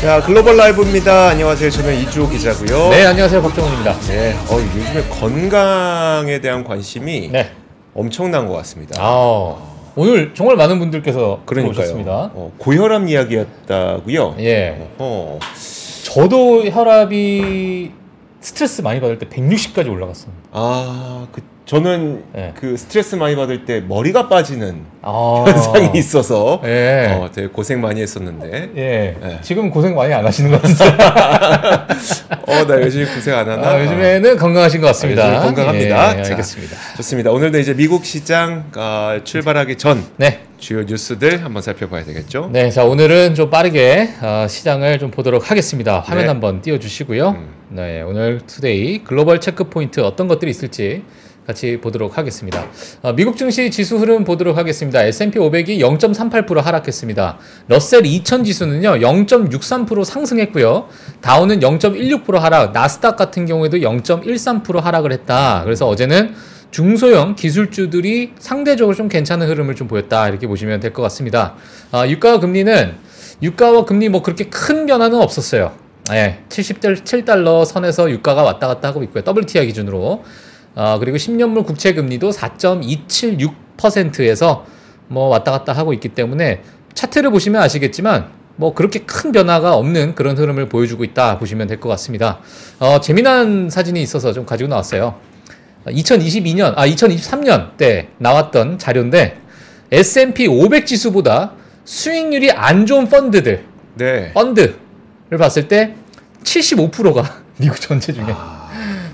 자 글로벌 라이브입니다. 안녕하세요. 저는 이주호 기자고요. 네, 안녕하세요. 박정훈입니다. 네, 어, 요즘에 건강에 대한 관심이 네. 엄청난 것 같습니다. 아, 오늘 정말 많은 분들께서 그러니까요. 들어오셨습니다. 어, 고혈압 이야기였다고요. 예. 어, 저도 혈압이 스트레스 많이 받을 때 160까지 올라갔습니다. 아, 그 저는 네. 그 스트레스 많이 받을 때 머리가 빠지는 아. 현상이 있어서 예. 어, 되게 고생 많이 했었는데. 예. 네. 지금 고생 많이 안 하시는 것 같은데. 어, 나 요즘 고생 안 하나? 아, 요즘에는 건강하신 것 같습니다. 아, 요즘 건강합니다. 예, 자. 알겠습니다. 좋습니다. 오늘도 이제 미국 시장 어, 출발하기 전 네. 주요 뉴스들 한번 살펴봐야 되겠죠. 네, 자 오늘은 좀 빠르게 어, 시장을 좀 보도록 하겠습니다. 화면 네. 한번 띄워주시고요. 음. 네, 오늘 today global check point 어떤 것들이 있을지 같이 보도록 하겠습니다. 어, 미국 증시 지수 흐름 보도록 하겠습니다. S&P 500이 0.38% 하락했습니다. 러셀 2000 지수는요 0.63% 상승했고요. 다우는 0.16% 하락, 나스닥 같은 경우에도 0.13% 하락을 했다. 그래서 어제는 중소형 기술주들이 상대적으로 좀 괜찮은 흐름을 좀 보였다 이렇게 보시면 될 것 같습니다. 아, 유가와 금리는 유가와 금리 뭐 그렇게 큰 변화는 없었어요. 예, 77달러 선에서 유가가 왔다 갔다 하고 있고요. WTI 기준으로. 아, 그리고 10년물 국채 금리도 4.276%에서 뭐 왔다 갔다 하고 있기 때문에 차트를 보시면 아시겠지만 뭐 그렇게 큰 변화가 없는 그런 흐름을 보여주고 있다 보시면 될 것 같습니다. 어, 재미난 사진이 있어서 좀 가지고 나왔어요. 2022년, 아 2023년 때 나왔던 자료인데 S&P 500 지수보다 수익률이 안 좋은 펀드들, 네. 펀드를 봤을 때 75%가 미국 전체 중에 아,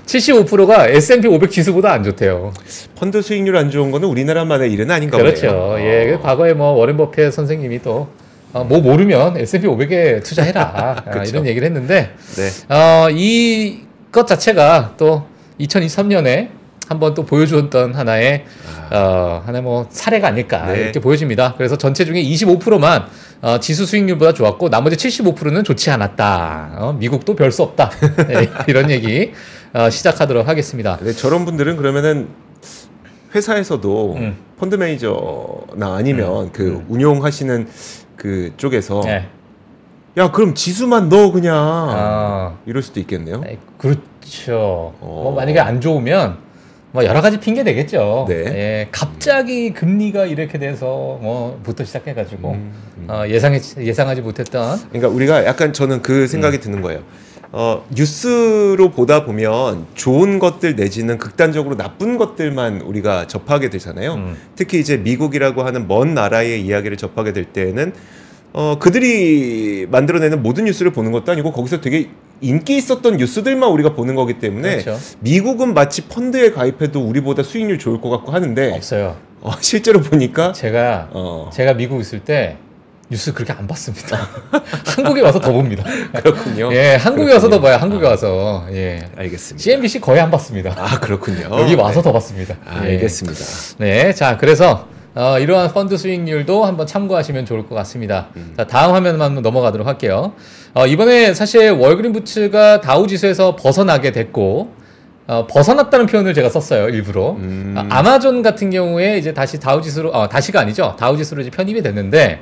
75%가 S&P 500 지수보다 안 좋대요. 펀드 수익률 안 좋은 거는 우리나라만의 일은 아닌가 그렇죠. 보네요. 예, 그 과거에 뭐 워렌 버핏 선생님이 또 어, 뭐 모르면 S&P 500에 투자해라 아, 그쵸. 이런 얘기를 했는데 네. 어, 이것 자체가 또 2023년에 한번 또 보여주었던 하나의 어, 하나의 뭐 사례가 아닐까 아. 네. 이렇게 보여집니다. 그래서 전체 중에 25%만 어, 지수 수익률보다 좋았고 나머지 75%는 좋지 않았다. 어, 미국도 별 수 없다. 네, 이런 얘기 어, 시작하도록 하겠습니다. 네, 저런 분들은 그러면은 회사에서도 음. 펀드 매니저나 아니면 그 운용하시는 그 쪽에서 네. 야 그럼 지수만 넣어 그냥 아. 이럴 수도 있겠네요. 네, 그렇죠. 어. 뭐 만약에 안 좋으면 뭐 여러 가지 핑계 되겠죠. 네. 예, 갑자기 금리가 이렇게 돼서 뭐부터 시작해가지고 음, 음. 어, 예상해 예상하지 못했던 그러니까 우리가 약간 저는 그 음. 생각이 드는 거예요. 어, 뉴스로 보다 보면 좋은 것들 내지는 극단적으로 나쁜 것들만 우리가 접하게 되잖아요. 음. 특히 이제 미국이라고 하는 먼 나라의 이야기를 접하게 될 때는 어, 그들이 만들어내는 모든 뉴스를 보는 것도 아니고 거기서 되게 인기 있었던 뉴스들만 우리가 보는 거기 때문에 그렇죠. 미국은 마치 펀드에 가입해도 우리보다 수익률 좋을 것 같고 하는데 없어요. 어, 실제로 보니까 제가 어, 제가 미국 있을 때 뉴스 그렇게 안 봤습니다. 한국에 와서 더 봅니다. 그렇군요. 예, 한국에 와서 더 그렇군요. 봐요. 한국에 와서 예. 알겠습니다. CNBC 거의 안 봤습니다. 아 그렇군요. 여기 와서 네. 더 봤습니다. 아, 예. 알겠습니다. 네, 자 그래서 어, 이러한 펀드 수익률도 한번 참고하시면 좋을 것 같습니다. 음. 자 다음 화면만 한번 넘어가도록 할게요. 어, 이번에 사실 월그린 부츠가 다우 지수에서 벗어나게 됐고 어, 벗어났다는 표현을 제가 썼어요 일부러. 음. 아, 아마존 같은 경우에 이제 다시 다우 지수로 어, 다시가 아니죠 다우 지수로 이제 편입이 됐는데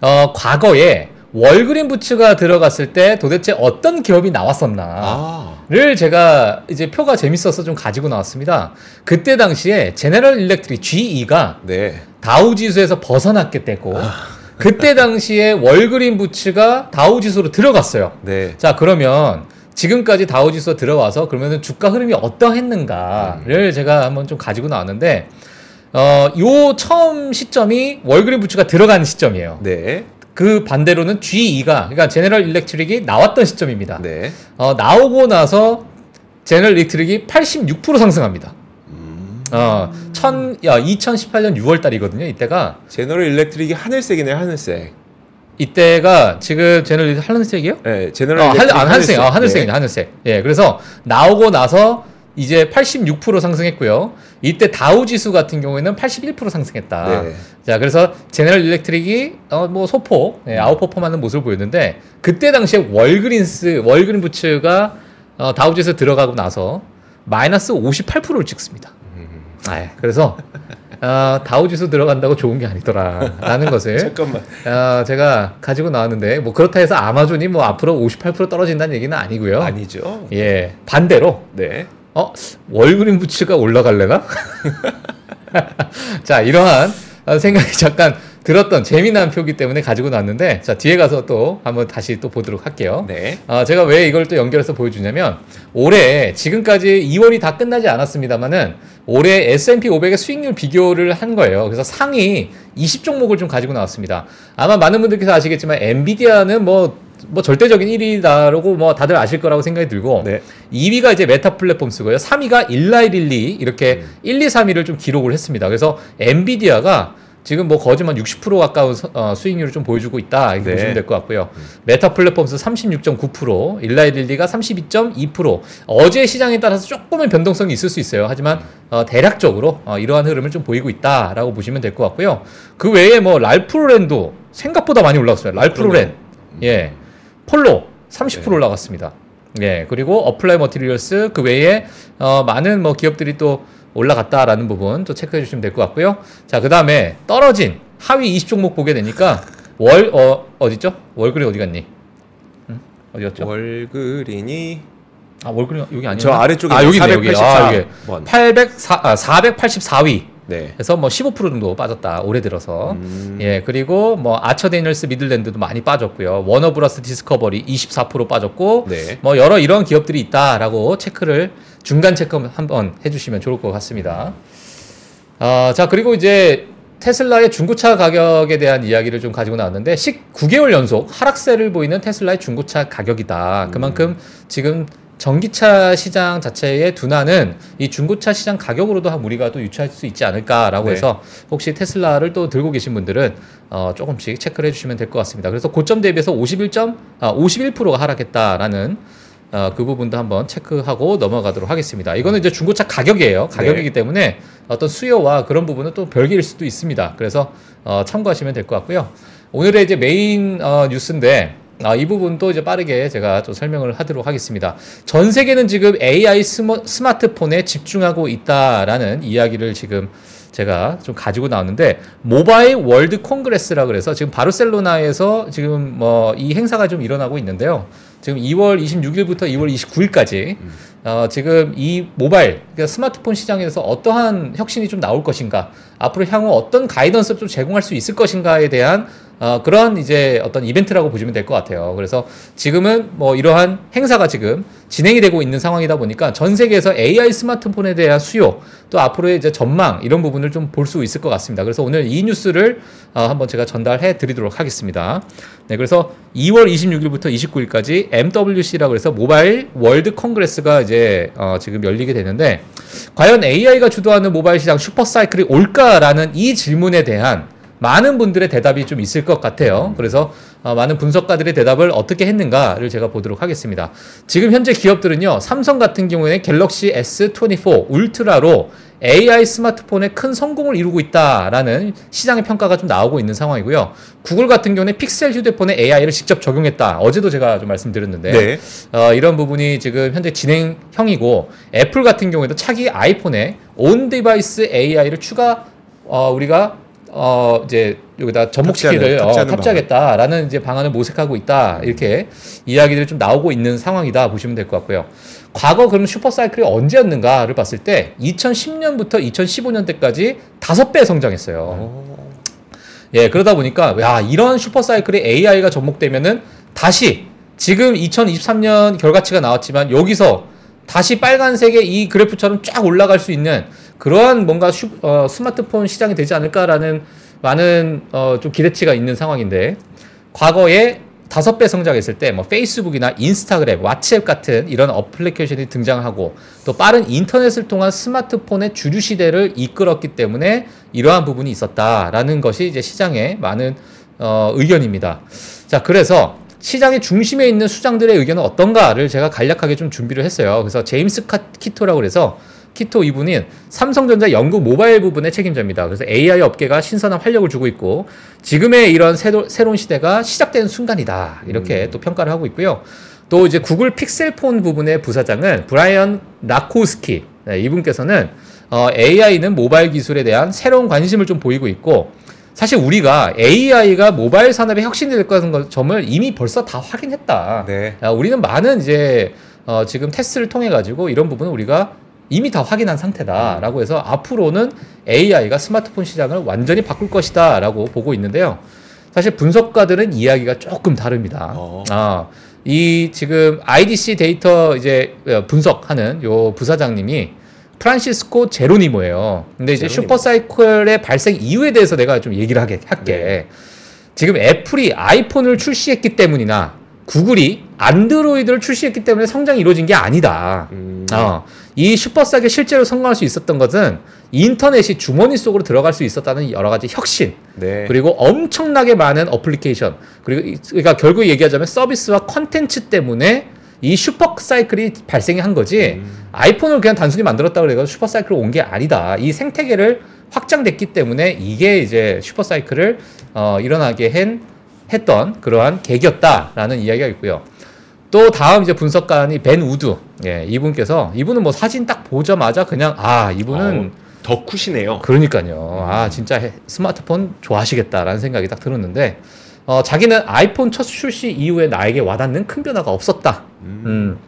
어, 과거에 월그린 부츠가 들어갔을 때 도대체 어떤 기업이 나왔었나? 아, 를 제가 이제 표가 재밌어서 좀 가지고 나왔습니다. 그때 당시에 제네럴 일렉트릭 GE가 네. 다우 지수에서 벗어났게 되고 그때 당시에 월그린 부츠가 다우 지수로 들어갔어요. 네. 자 그러면 지금까지 다우 지수가 들어와서 그러면 주가 흐름이 어떠했는가를 제가 한번 좀 가지고 나왔는데 어 요 처음 시점이 월그린 부츠가 들어간 시점이에요. 네. 그 반대로는 GE가 그러니까 제네럴 일렉트릭이 나왔던 시점입니다. 네. 어, 나오고 나서 제너럴 일렉트릭이 86% 상승합니다. 음. 어, 천, 야, 2018년 6월 달이거든요. 이때가. 제너럴 일렉트릭이 하늘색이네요, 하늘색. 이때가 지금 제너럴 일렉트릭 하늘색이요? 네, 제너럴 어, 하, 일렉트릭 아, 하늘색, 어, 네. 하늘색이네, 하늘색. 예, 그래서 나오고 나서 이제 86% 상승했고요. 이때 다우 지수 같은 경우에는 81% 상승했다. 네. 자, 그래서 제너럴 일렉트릭이 어, 뭐 소폭 예, 아웃퍼폼하는 모습을 보였는데 그때 당시에 월그린스 월그린 부츠가 어, 다우 지수 들어가고 나서 마이너스 58%를 찍습니다. 음. 아, 그래서 어, 다우지수 들어간다고 좋은 게 아니더라라는 것을 잠깐만. 어, 제가 가지고 나왔는데 뭐 그렇다 해서 아마존이 뭐 앞으로 58% 떨어진다는 얘기는 아니고요. 아니죠. 예 반대로 네. 어 월그린 부츠가 올라갈래나? 자 이러한 어, 생각이 잠깐 들었던 재미난 표기 때문에 가지고 나왔는데 자 뒤에 가서 또 한번 다시 또 보도록 할게요. 네. 아, 제가 왜 이걸 또 연결해서 보여주냐면 올해 지금까지 2월이 다 끝나지 않았습니다만은 올해 S&P 500의 수익률 비교를 한 거예요. 그래서 상위 20 종목을 좀 가지고 나왔습니다. 아마 많은 분들께서 아시겠지만 엔비디아는 뭐, 뭐 절대적인 1위다라고 뭐 다들 아실 거라고 생각이 들고 네. 2위가 이제 메타 플랫폼스고요. 3위가 일라이릴리 이렇게 1, 2, 3위를 좀 기록을 했습니다. 그래서 엔비디아가 지금 뭐 거진 60% 가까운 서- 어, 수익률을 좀 보여주고 있다 이렇게 네. 보시면 될 것 같고요. 메타 플랫폼스 36.9%, 일라이릴리가 32.2%. 어제 시장에 따라서 조금의 변동성이 있을 수 있어요. 하지만 어, 대략적으로 어, 이러한 흐름을 좀 보이고 있다라고 보시면 될 것 같고요. 그 외에 뭐 랄프로렌도 생각보다 많이 올라갔어요. 랄프로렌, 예, 폴로 30% 네. 올라갔습니다. 예, 그리고 어플라이 머티리얼스 그 외에 어, 많은 뭐 기업들이 또 올라갔다라는 부분 또 체크해 주시면 될 것 같고요. 자, 그 다음에 떨어진 하위 20종목 보게 되니까 월, 어, 어딨죠? 월그린 어디 갔니? 응? 어디였죠? 월그린이 아, 월그린 여기 아니야? 저 아래쪽에 아, 여기 있네, 여기. 484 아, 여기. 번. 804, 아, 484위. 네. 그래서 뭐 15% 정도 빠졌다 올해 들어서 음. 예 그리고 뭐 아처 데니얼스 미들랜드도 많이 빠졌고요 워너브로스 디스커버리 24% 빠졌고 네. 뭐 여러 이런 기업들이 있다라고 체크를 중간 체크 한번 해주시면 좋을 것 같습니다. 아, 자 그리고 이제 테슬라의 중고차 가격에 대한 이야기를 좀 가지고 나왔는데 19개월 연속 하락세를 보이는 테슬라의 중고차 가격이다. 그만큼 지금 전기차 시장 자체의 둔화는 이 중고차 시장 가격으로도 한 우리가 또 유추할 수 있지 않을까라고 네. 해서 혹시 테슬라를 또 들고 계신 분들은 어, 조금씩 체크를 해주시면 될 것 같습니다. 그래서 고점 대비해서 51점, 아, 51%가 하락했다라는 어, 그 부분도 한번 체크하고 넘어가도록 하겠습니다. 이거는 이제 중고차 가격이에요. 가격이기 때문에 어떤 수요와 그런 부분은 또 별개일 수도 있습니다. 그래서 어, 참고하시면 될 것 같고요. 오늘의 이제 메인 어, 뉴스인데 아, 이 부분도 이제 빠르게 제가 좀 설명을 하도록 하겠습니다. 전 세계는 지금 AI 스모, 스마트폰에 집중하고 있다라는 이야기를 지금 제가 좀 가지고 나왔는데 모바일 월드 콩그레스라 그래서 지금 바르셀로나에서 지금 뭐 이 행사가 좀 일어나고 있는데요. 지금 2월 26일부터 2월 29일까지 어, 지금 이 모바일 그러니까 스마트폰 시장에서 어떠한 혁신이 좀 나올 것인가 앞으로 향후 어떤 가이던스를 좀 제공할 수 있을 것인가에 대한 어, 그런 이제 어떤 이벤트라고 보시면 될 것 같아요. 그래서 지금은 뭐 이러한 행사가 지금 진행이 되고 있는 상황이다 보니까 전 세계에서 AI 스마트폰에 대한 수요 또 앞으로의 이제 전망 이런 부분을 좀 볼 수 있을 것 같습니다. 그래서 오늘 이 뉴스를 어, 한번 제가 전달해 드리도록 하겠습니다. 네, 그래서 2월 26일부터 29일까지 MWC라고 해서 Mobile World Congress가 이제 어, 지금 열리게 되는데 과연 AI가 주도하는 모바일 시장 supercycle이 올까라는 이 질문에 대한 많은 분들의 대답이 좀 있을 것 같아요. 그래서 어, 많은 분석가들의 대답을 어떻게 했는가를 제가 보도록 하겠습니다. 지금 현재 기업들은요, 삼성 같은 경우에는 갤럭시 S24 울트라로 AI 스마트폰에 큰 성공을 이루고 있다라는 시장의 평가가 좀 나오고 있는 상황이고요. 구글 같은 경우는 픽셀 휴대폰에 AI를 직접 적용했다. 어제도 제가 좀 말씀드렸는데 네. 어, 이런 부분이 지금 현재 진행형이고 애플 같은 경우에도 차기 아이폰에 on-device AI를 추가 어, 우리가 어, 이제 여기다 접목시키를 탑재하는- 어, 탑재하는 탑재하겠다라는 이제 방안을 모색하고 있다 이렇게 이야기들이 좀 나오고 있는 상황이다 보시면 될 것 같고요. 과거 그럼 슈퍼사이클이 언제였는가를 봤을 때 2010년부터 2015년 때까지 다섯 배 성장했어요. 어, 예, 그러다 보니까 야 이런 슈퍼사이클에 AI가 접목되면은 다시 지금 2023년 결과치가 나왔지만 여기서 다시 빨간색의 이 그래프처럼 쫙 올라갈 수 있는 그러한 뭔가 슈, 어, 스마트폰 시장이 되지 않을까라는 많은 어, 좀 기대치가 있는 상황인데 과거에 다섯 배 성장했을 때 뭐 페이스북이나 인스타그램, 왓츠앱 같은 이런 어플리케이션이 등장하고 또 빠른 인터넷을 통한 스마트폰의 주류 시대를 이끌었기 때문에 이러한 부분이 있었다라는 것이 이제 시장의 많은 어, 의견입니다. 자, 그래서 시장의 중심에 있는 수장들의 의견은 어떤가를 제가 간략하게 좀 준비를 했어요. 그래서 제임스 카, 키토라고 그래서 키토 이분은 삼성전자 연구 모바일 부분의 책임자입니다. 그래서 AI 업계가 신선한 활력을 주고 있고 지금의 이런 새로, 새로운 시대가 시작되는 순간이다. 이렇게 또 평가를 하고 있고요. 또 이제 구글 픽셀폰 부분의 부사장은 브라이언 라코스키 네, 이분께서는 어, AI는 모바일 기술에 대한 새로운 관심을 좀 보이고 있고 사실 우리가 AI가 모바일 산업의 혁신이 될 거라는 점을 이미 벌써 다 확인했다. 네. 야, 우리는 많은 이제 어, 지금 테스트를 통해 가지고 이런 부분은 우리가 이미 다 확인한 상태다라고 해서 앞으로는 AI가 스마트폰 시장을 완전히 바꿀 것이다라고 보고 있는데요. 사실 분석가들은 이야기가 조금 다릅니다. 어. 아, 이 지금 IDC 데이터 이제 어, 분석하는 요 부사장님이 프란시스코 제로니모예요. 근데 이제 제로니모. 슈퍼사이클의 발생 이유에 대해서 내가 좀 얘기를 하게 할게. 네. 지금 애플이 아이폰을 출시했기 때문이나 구글이 안드로이드를 출시했기 때문에 성장이 이루어진 게 아니다. 음. 어, 이 슈퍼 사이클이 실제로 성공할 수 있었던 것은 인터넷이 주머니 속으로 들어갈 수 있었다는 여러 가지 혁신 네. 그리고 엄청나게 많은 어플리케이션 그리고 이- 그러니까 결국 얘기하자면 서비스와 컨텐츠 때문에 이 슈퍼 사이클이 발생이 한 거지 음. 아이폰을 그냥 단순히 만들었다고 해서 슈퍼 사이클로 온게 아니다 이 생태계를 확장됐기 때문에 이게 이제 슈퍼 사이클을 어, 일어나게 한, 했던 그러한 계기였다라는 이야기가 있고요. 또 다음 이제 분석관이 벤 우드 예, 이분께서 이분은 뭐 사진 딱 보자마자 그냥 아 이분은 어, 덕후시네요. 그러니까요. 아 진짜 해- 스마트폰 좋아하시겠다라는 생각이 딱 들었는데 어, 자기는 아이폰 첫 출시 이후에 나에게 와닿는 큰 변화가 없었다. 음. 음.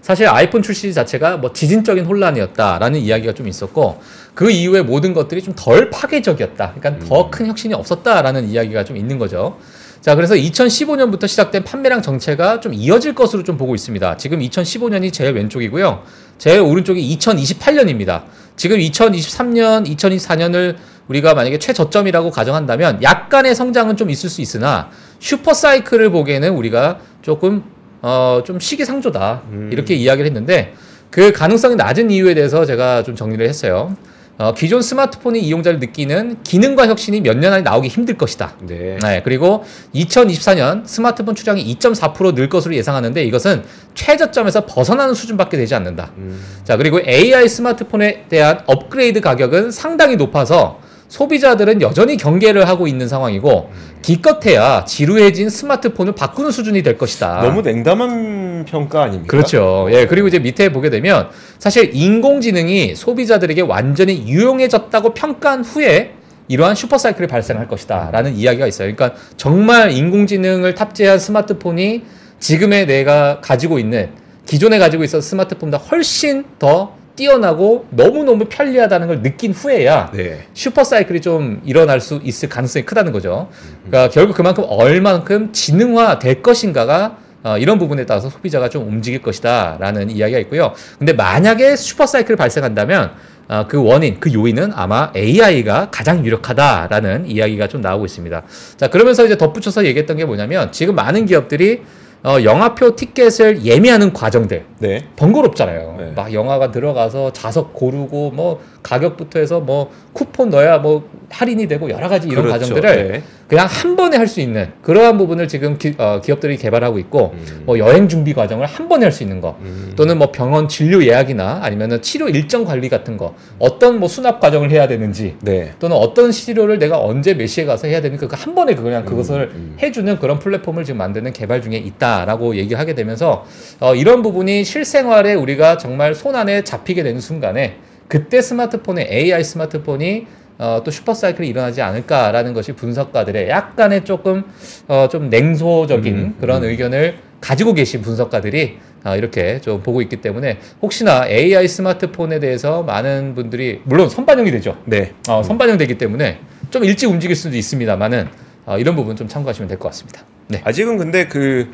사실 아이폰 출시 자체가 뭐 지진적인 혼란이었다라는 이야기가 좀 있었고 그 이후에 모든 것들이 좀 덜 파괴적이었다. 그러니까 더 큰 혁신이 없었다라는 이야기가 좀 있는 거죠. 자, 그래서 2015년부터 시작된 판매량 정체가 좀 이어질 것으로 좀 보고 있습니다. 지금 2015년이 제일 왼쪽이고요. 제일 오른쪽이 2028년입니다. 지금 2023년, 2024년을 우리가 만약에 최저점이라고 가정한다면 약간의 성장은 좀 있을 수 있으나 슈퍼 사이클을 보기에는 우리가 조금 어, 좀 시기상조다. 음. 이렇게 이야기를 했는데 그 가능성이 낮은 이유에 대해서 제가 좀 정리를 했어요. 어, 기존 스마트폰이 이용자를 느끼는 기능과 혁신이 몇 년 안에 나오기 힘들 것이다. 네. 네, 그리고 2024년 스마트폰 출량이 2.4%늘 것으로 예상하는데 이것은 최저점에서 벗어나는 수준밖에 되지 않는다. 음. 자, 그리고 AI 스마트폰에 대한 업그레이드 가격은 상당히 높아서 소비자들은 여전히 경계를 하고 있는 상황이고 기껏해야 지루해진 스마트폰을 바꾸는 수준이 될 것이다. 너무 냉담한 평가 아닙니까? 그렇죠. 예, 그리고 이제 밑에 보게 되면 사실 인공지능이 소비자들에게 완전히 유용해졌다고 평가한 후에 이러한 슈퍼사이클이 발생할 것이다라는 이야기가 있어요. 그러니까 정말 인공지능을 탑재한 스마트폰이 지금의 내가 가지고 있는 기존에 가지고 있었던 스마트폰보다 훨씬 더 뛰어나고 너무너무 편리하다는 걸 느낀 후에야 네. 슈퍼 사이클이 좀 일어날 수 있을 가능성이 크다는 거죠. 그러니까 결국 그만큼 얼만큼 지능화 될 것인가가 어, 이런 부분에 따라서 소비자가 좀 움직일 것이다 라는 이야기가 있고요. 근데 만약에 슈퍼 사이클이 발생한다면 어, 그 원인, 그 요인은 아마 AI가 가장 유력하다라는 이야기가 좀 나오고 있습니다. 자, 그러면서 이제 덧붙여서 얘기했던 게 뭐냐면 지금 많은 기업들이 어, 영화표 티켓을 예매하는 과정들 네. 번거롭잖아요. 네. 막 영화관 들어가서 좌석 고르고 뭐 가격부터 해서 뭐 쿠폰 넣어야 뭐 할인이 되고 여러 가지 이런 그렇죠. 과정들을 네. 그냥 한 번에 할 수 있는 그러한 부분을 지금 기, 업들이 개발하고 있고 음. 뭐 여행 준비 과정을 한 번에 할 수 있는 거 음. 또는 뭐 병원 진료 예약이나 아니면은 치료 일정 관리 같은 거 어떤 뭐 수납 과정을 해야 되는지 네. 또는 어떤 치료를 내가 언제 몇 시에 가서 해야 되는가 그한 번에 그냥 그것을 음. 해주는 그런 플랫폼을 지금 만드는 개발 중에 있다라고 얘기하게 되면서 어, 이런 부분이 실생활에 우리가 정말 손 안에 잡히게 되는 순간에 그때 스마트폰에 AI 스마트폰이 어, 또 슈퍼사이클이 일어나지 않을까라는 것이 분석가들의 약간의 조금 어, 좀 냉소적인 음, 그런 의견을 가지고 계신 분석가들이 어, 이렇게 좀 보고 있기 때문에 혹시나 AI 스마트폰에 대해서 많은 분들이 물론 선반영이 되죠. 네. 어, 선반영되기 때문에 좀 일찍 움직일 수도 있습니다만은 어, 이런 부분 좀 참고하시면 될 것 같습니다. 네. 아직은 근데 그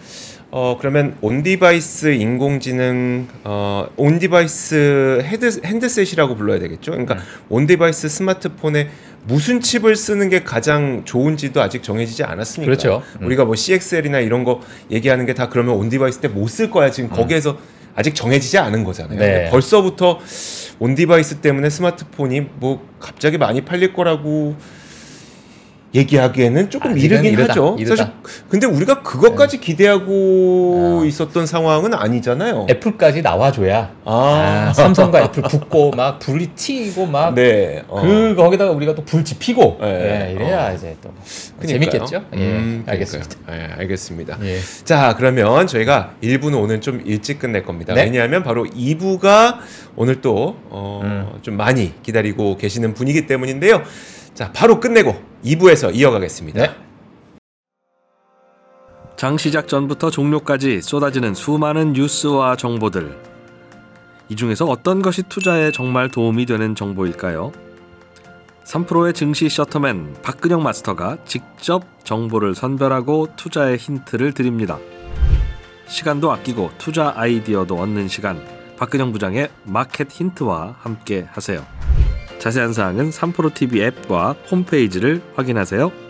어, 그러면 on-device 인공지능 어, on-device 헤드 handset이라고 불러야 되겠죠. 그러니까 음. on-device 스마트폰에 무슨 칩을 쓰는 게 가장 좋은지도 아직 정해지지 않았으니까. 그렇죠. 음. 우리가 뭐 CXL이나 이런 거 얘기하는 게 다 그러면 on-device 때 못 쓸 거야. 지금 거기에서 아직 정해지지 않은 거잖아요. 음. 네. 벌써부터 on-device 때문에 스마트폰이 뭐 갑자기 많이 팔릴 거라고 얘기하기에는 조금 아직은 이르긴 이르다, 하죠. 이르다. 사실 근데 우리가 그것까지 기대하고 어. 있었던 상황은 아니잖아요. 애플까지 나와줘야 아. 아, 삼성과 애플 붙고 막 불이 튀고 막 네. 어. 그 거기다가 우리가 또 불 지피고 네. 예, 이래야 어. 이제 또 그러니까요. 재밌겠죠. 예, 음, 알겠습니다. 그러니까요. 예, 알겠습니다. 예. 자, 그러면 저희가 1부는 오늘 좀 일찍 끝낼 겁니다. 네. 왜냐하면 바로 2부가 오늘 또, 어, 음. 좀 많이 기다리고 계시는 분이기 때문인데요. 자, 바로 끝내고 2부에서 이어가겠습니다. 네. 장 시작 전부터 종료까지 쏟아지는 수많은 뉴스와 정보들. 이 중에서 어떤 것이 투자에 정말 도움이 되는 정보일까요? 3프로의 증시 셔터맨 박근영 마스터가 직접 정보를 선별하고 투자의 힌트를 드립니다. 시간도 아끼고 투자 아이디어도 얻는 시간. 박근영 부장의 마켓 힌트와 함께 하세요. 자세한 사항은 3프로 TV 앱과 홈페이지를 확인하세요.